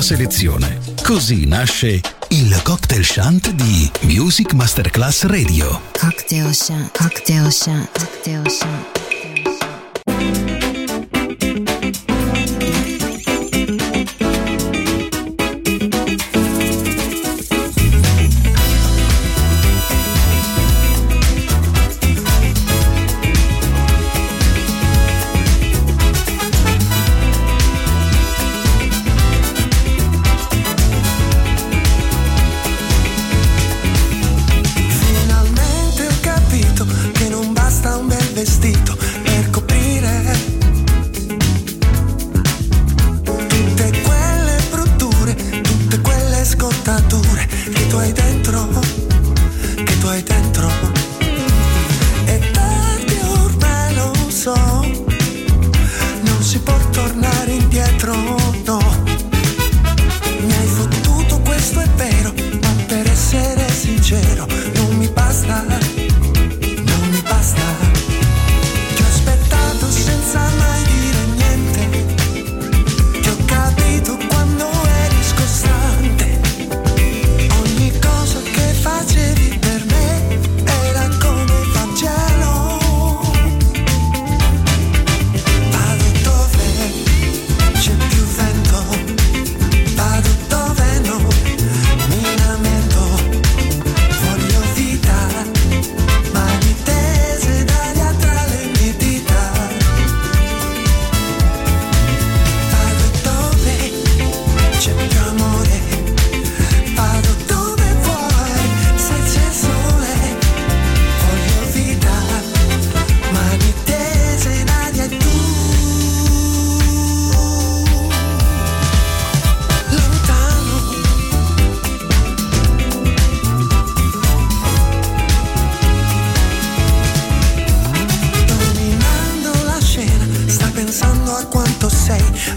nostra selezione. Così nasce il cocktail shunt di Music Masterclass Radio. Cocktail shant. Cocktail shant. Cocktail shant.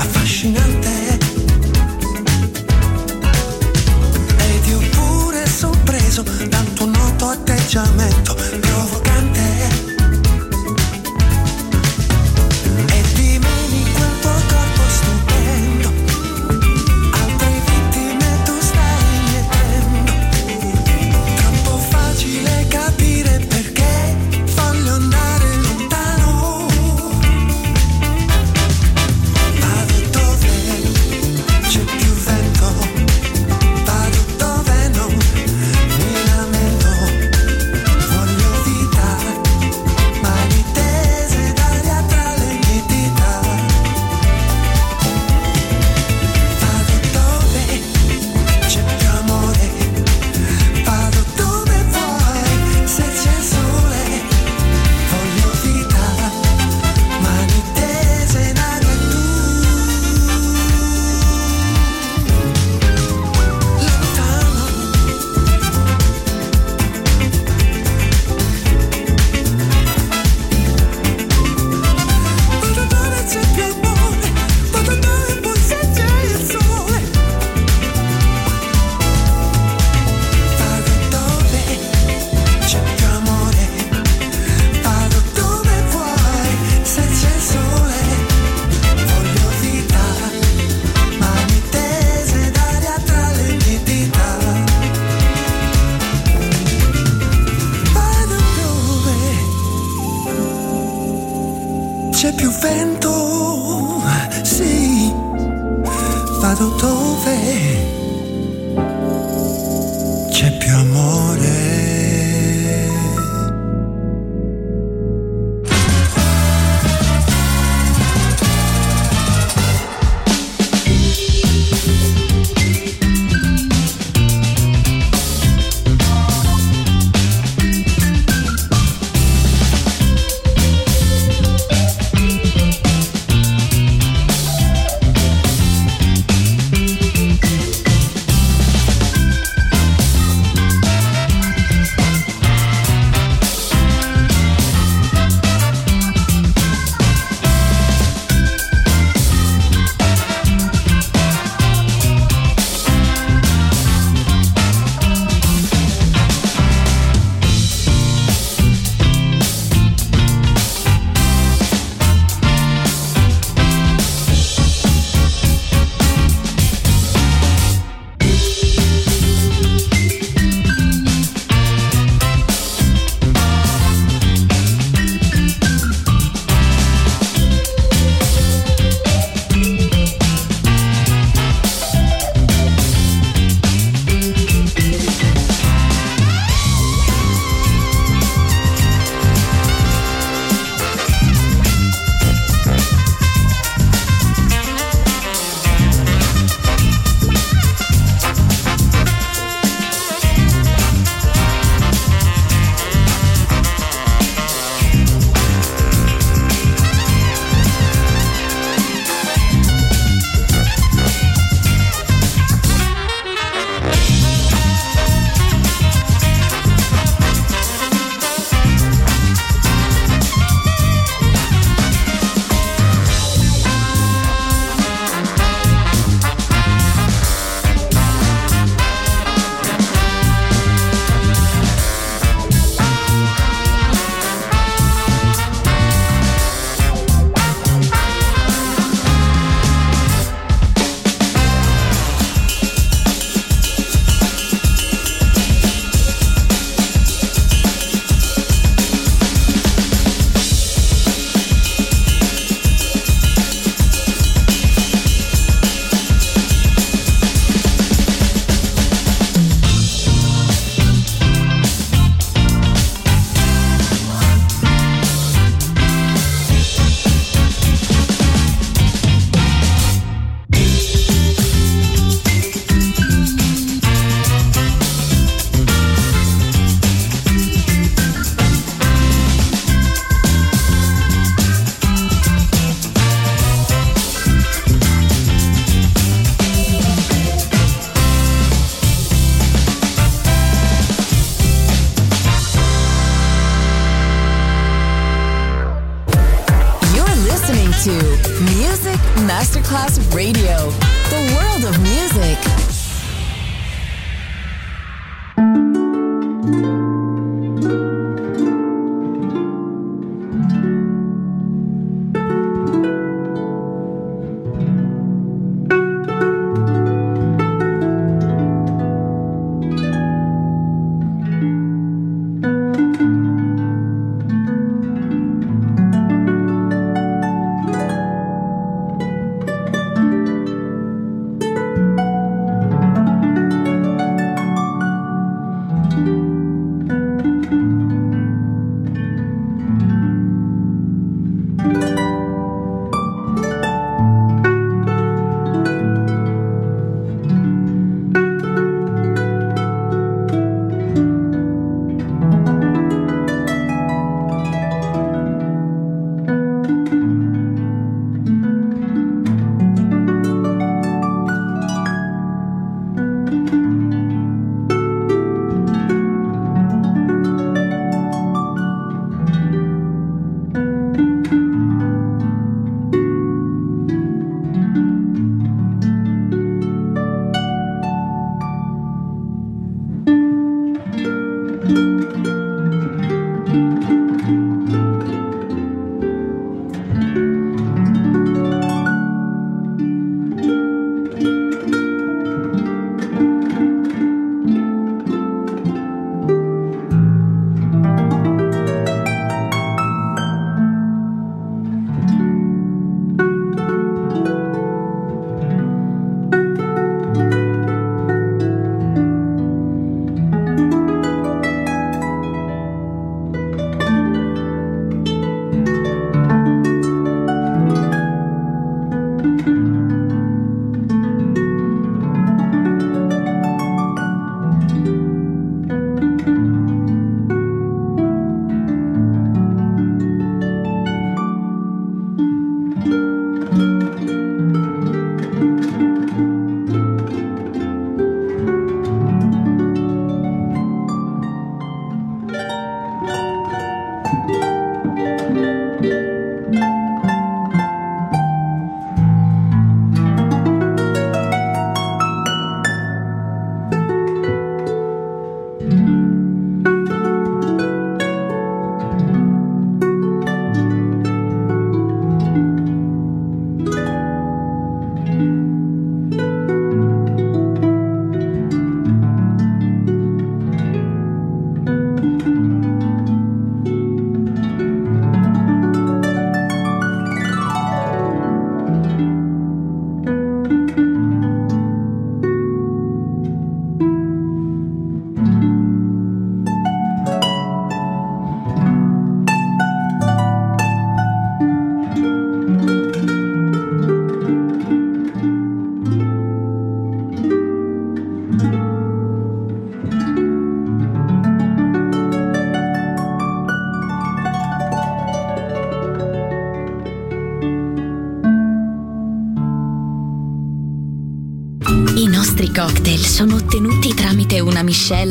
fascinato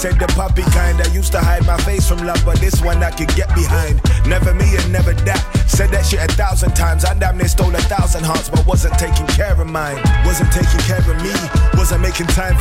Said the puppy kind. I used to hide my face from love, but this one I could get behind. Never me and never that. Said that shit a thousand times. I damn near stole a thousand hearts, but wasn't taking care of mine. Wasn't taking care of me. Wasn't making time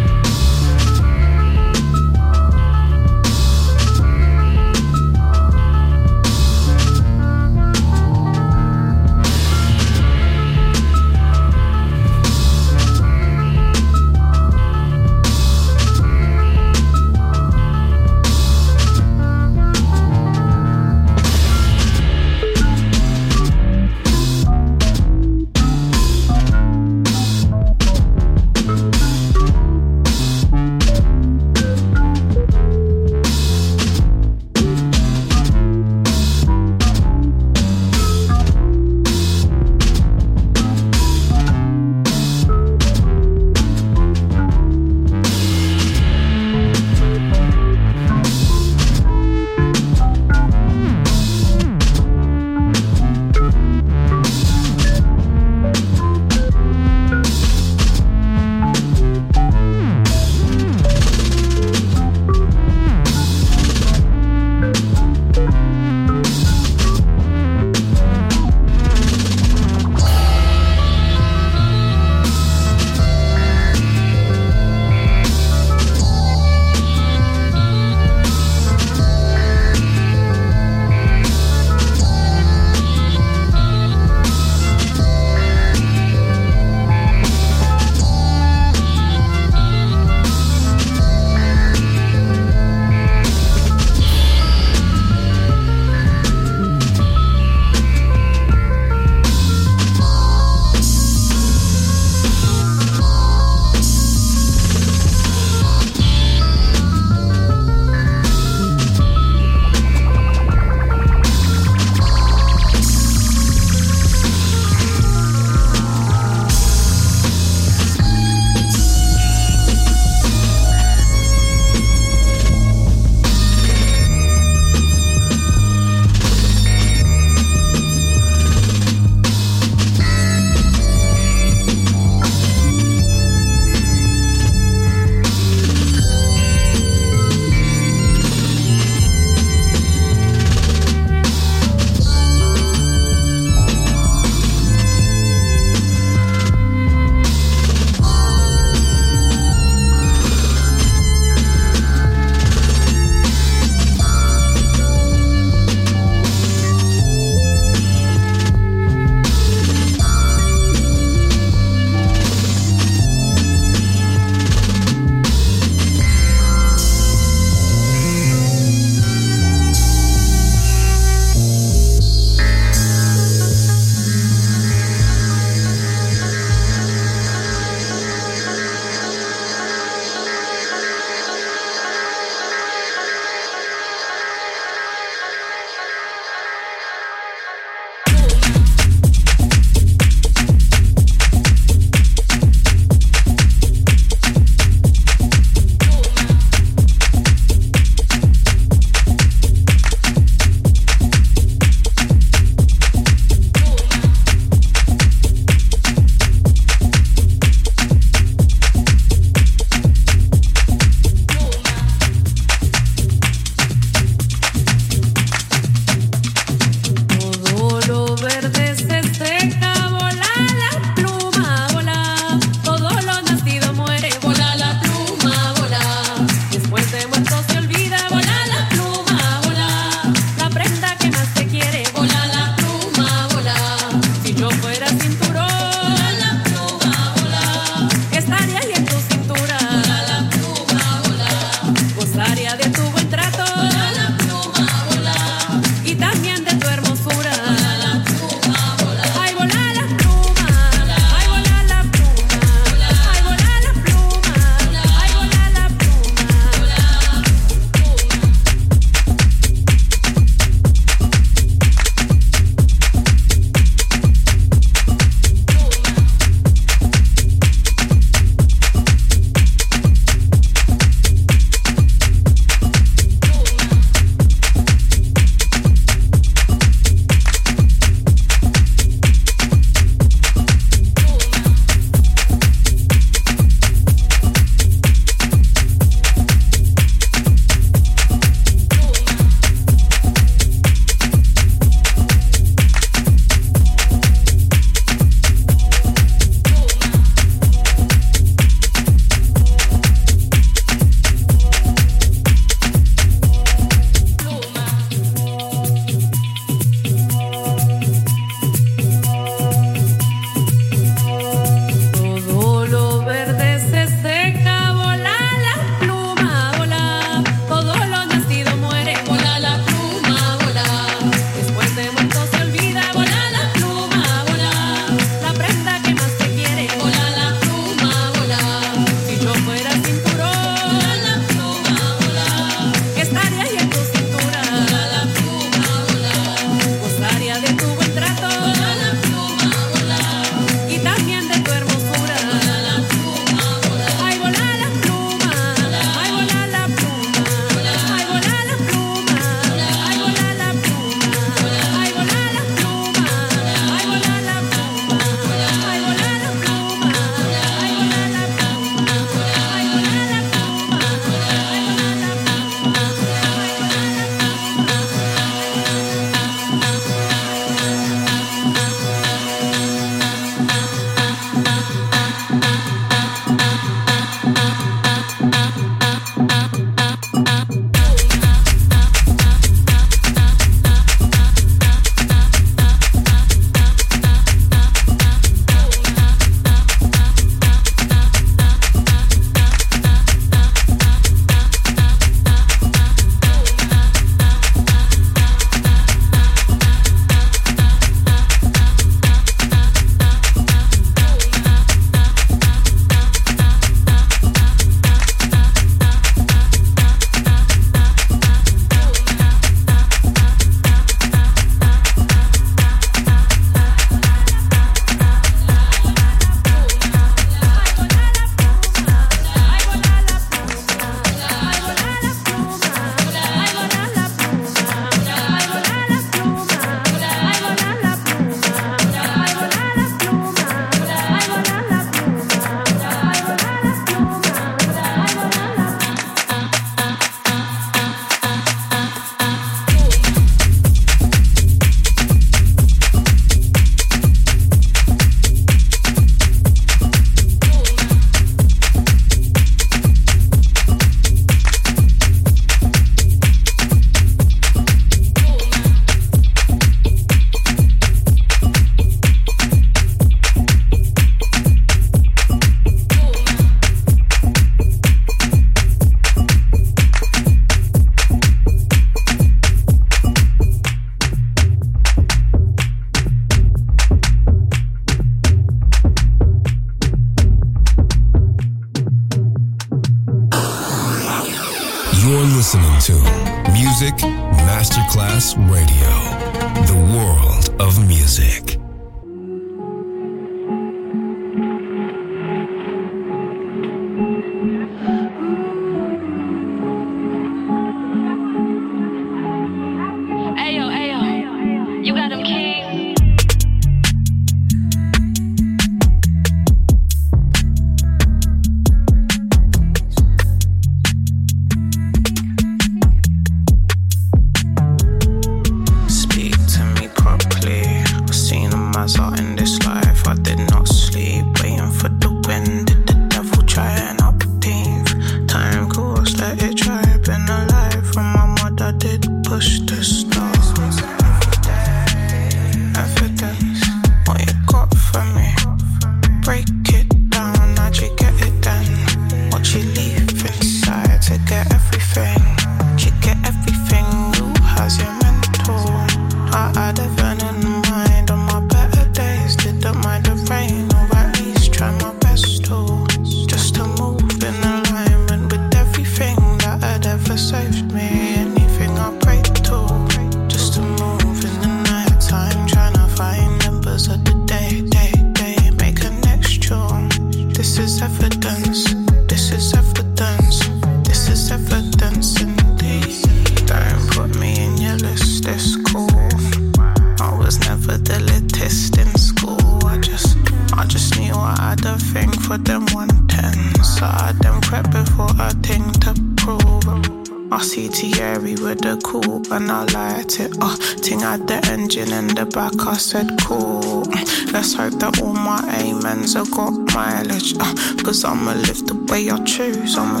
I'ma live the way I choose. I'ma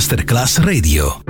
Masterclass Radio.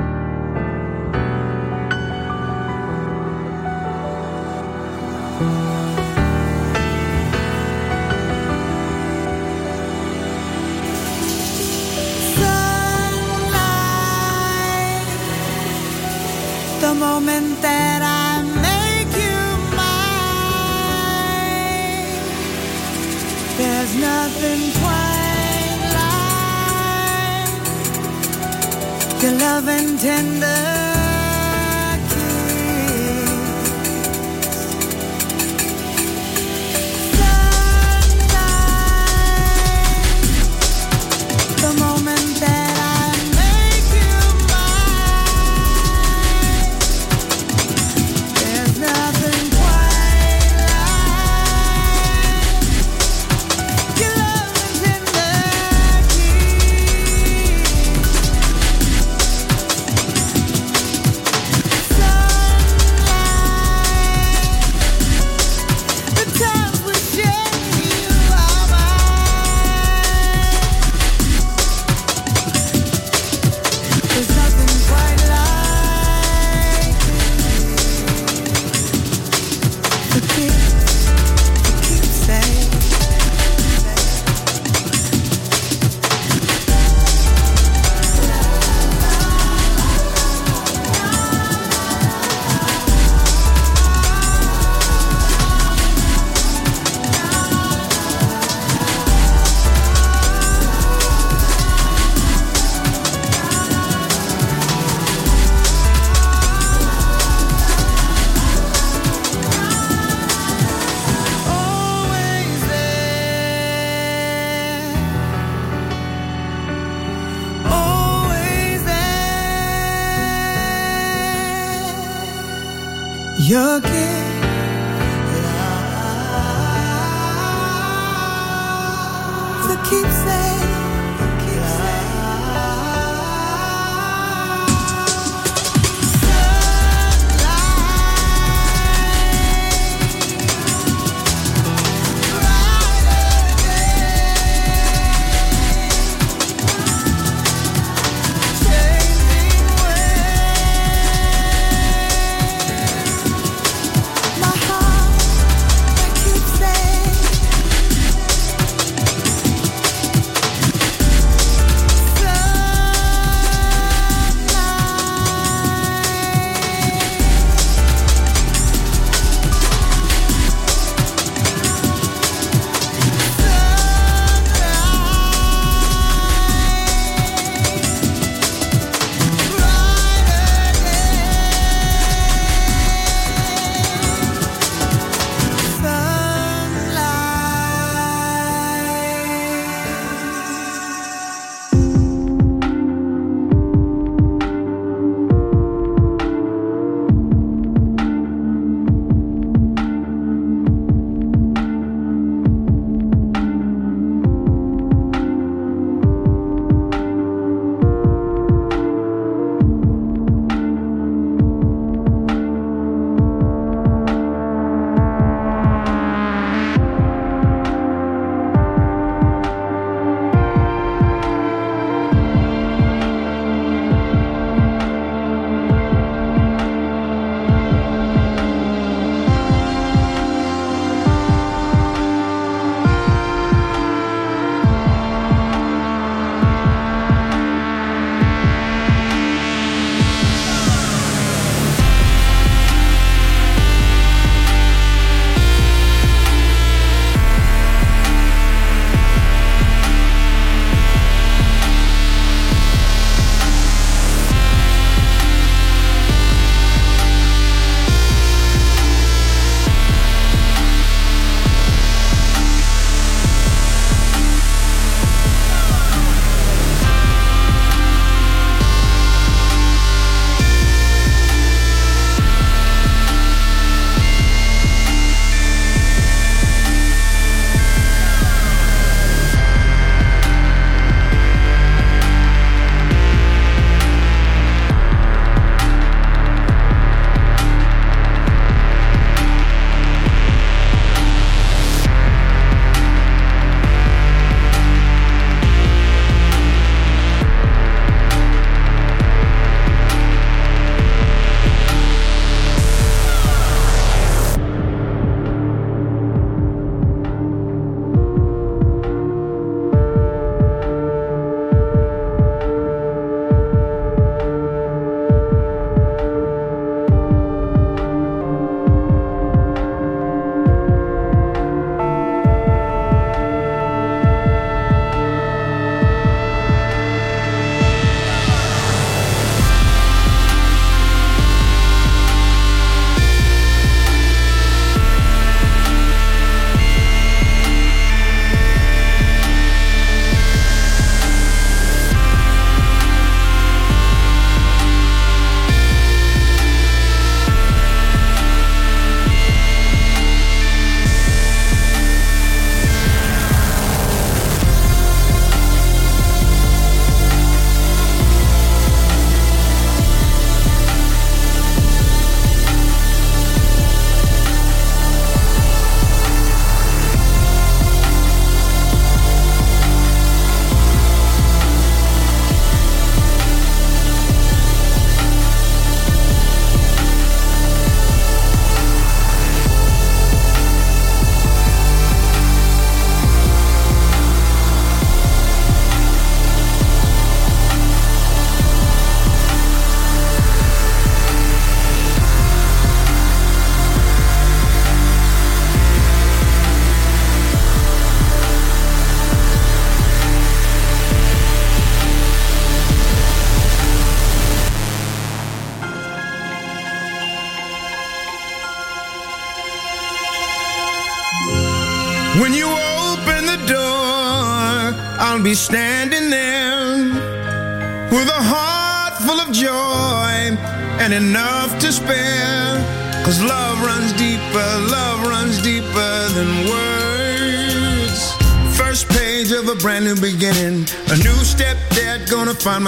여기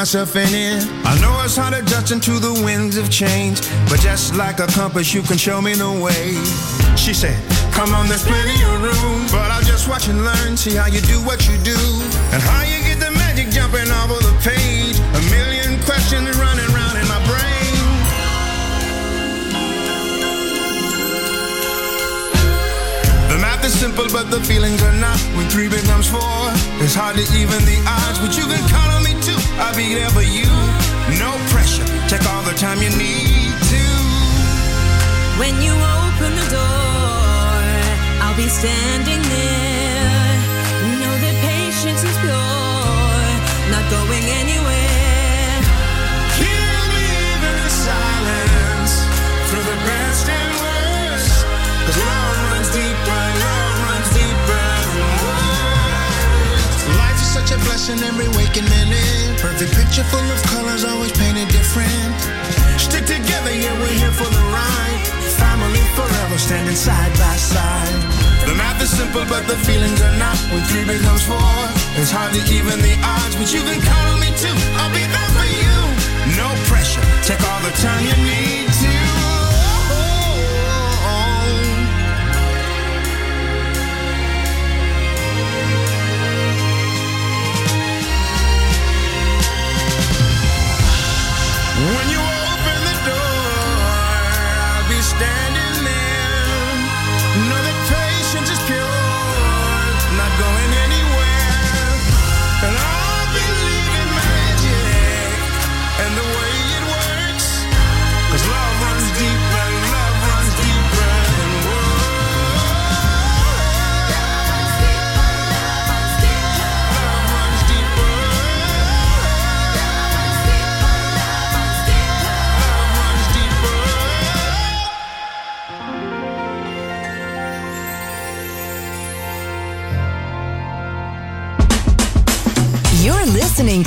myself in it. I know it's hard to adjusting to the winds of change, but just like a compass, you can show me the way. She said, Come on, there's plenty of room, but I'll just watch and learn, see how you do what you do, and how you get the magic jumping off of the page. A million questions running round in my brain. The math is simple, but the feelings are not. When three becomes four, it's hard to even the odds. But you can count on. I'll be there for you. No pressure. Take all the time you need to. When you open the door, I'll be standing there. A blessing every waking minute. Perfect picture full of colors, always painted different. Stick together, yeah, we're here for the ride. Family forever, standing side by side. The math is simple, but the feelings are not. When three becomes four, it's hard to even the odds, but you can count on me too. I'll be there for you. No pressure, take all the time you need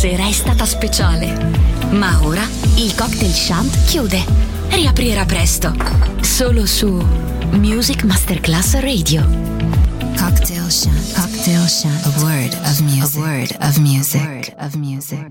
Stasera è stata speciale. Ma ora il cocktail shant chiude. Riaprirà presto. Solo su Music Masterclass Radio. Cocktail Shant. Cocktail music. A word of music. A word of music.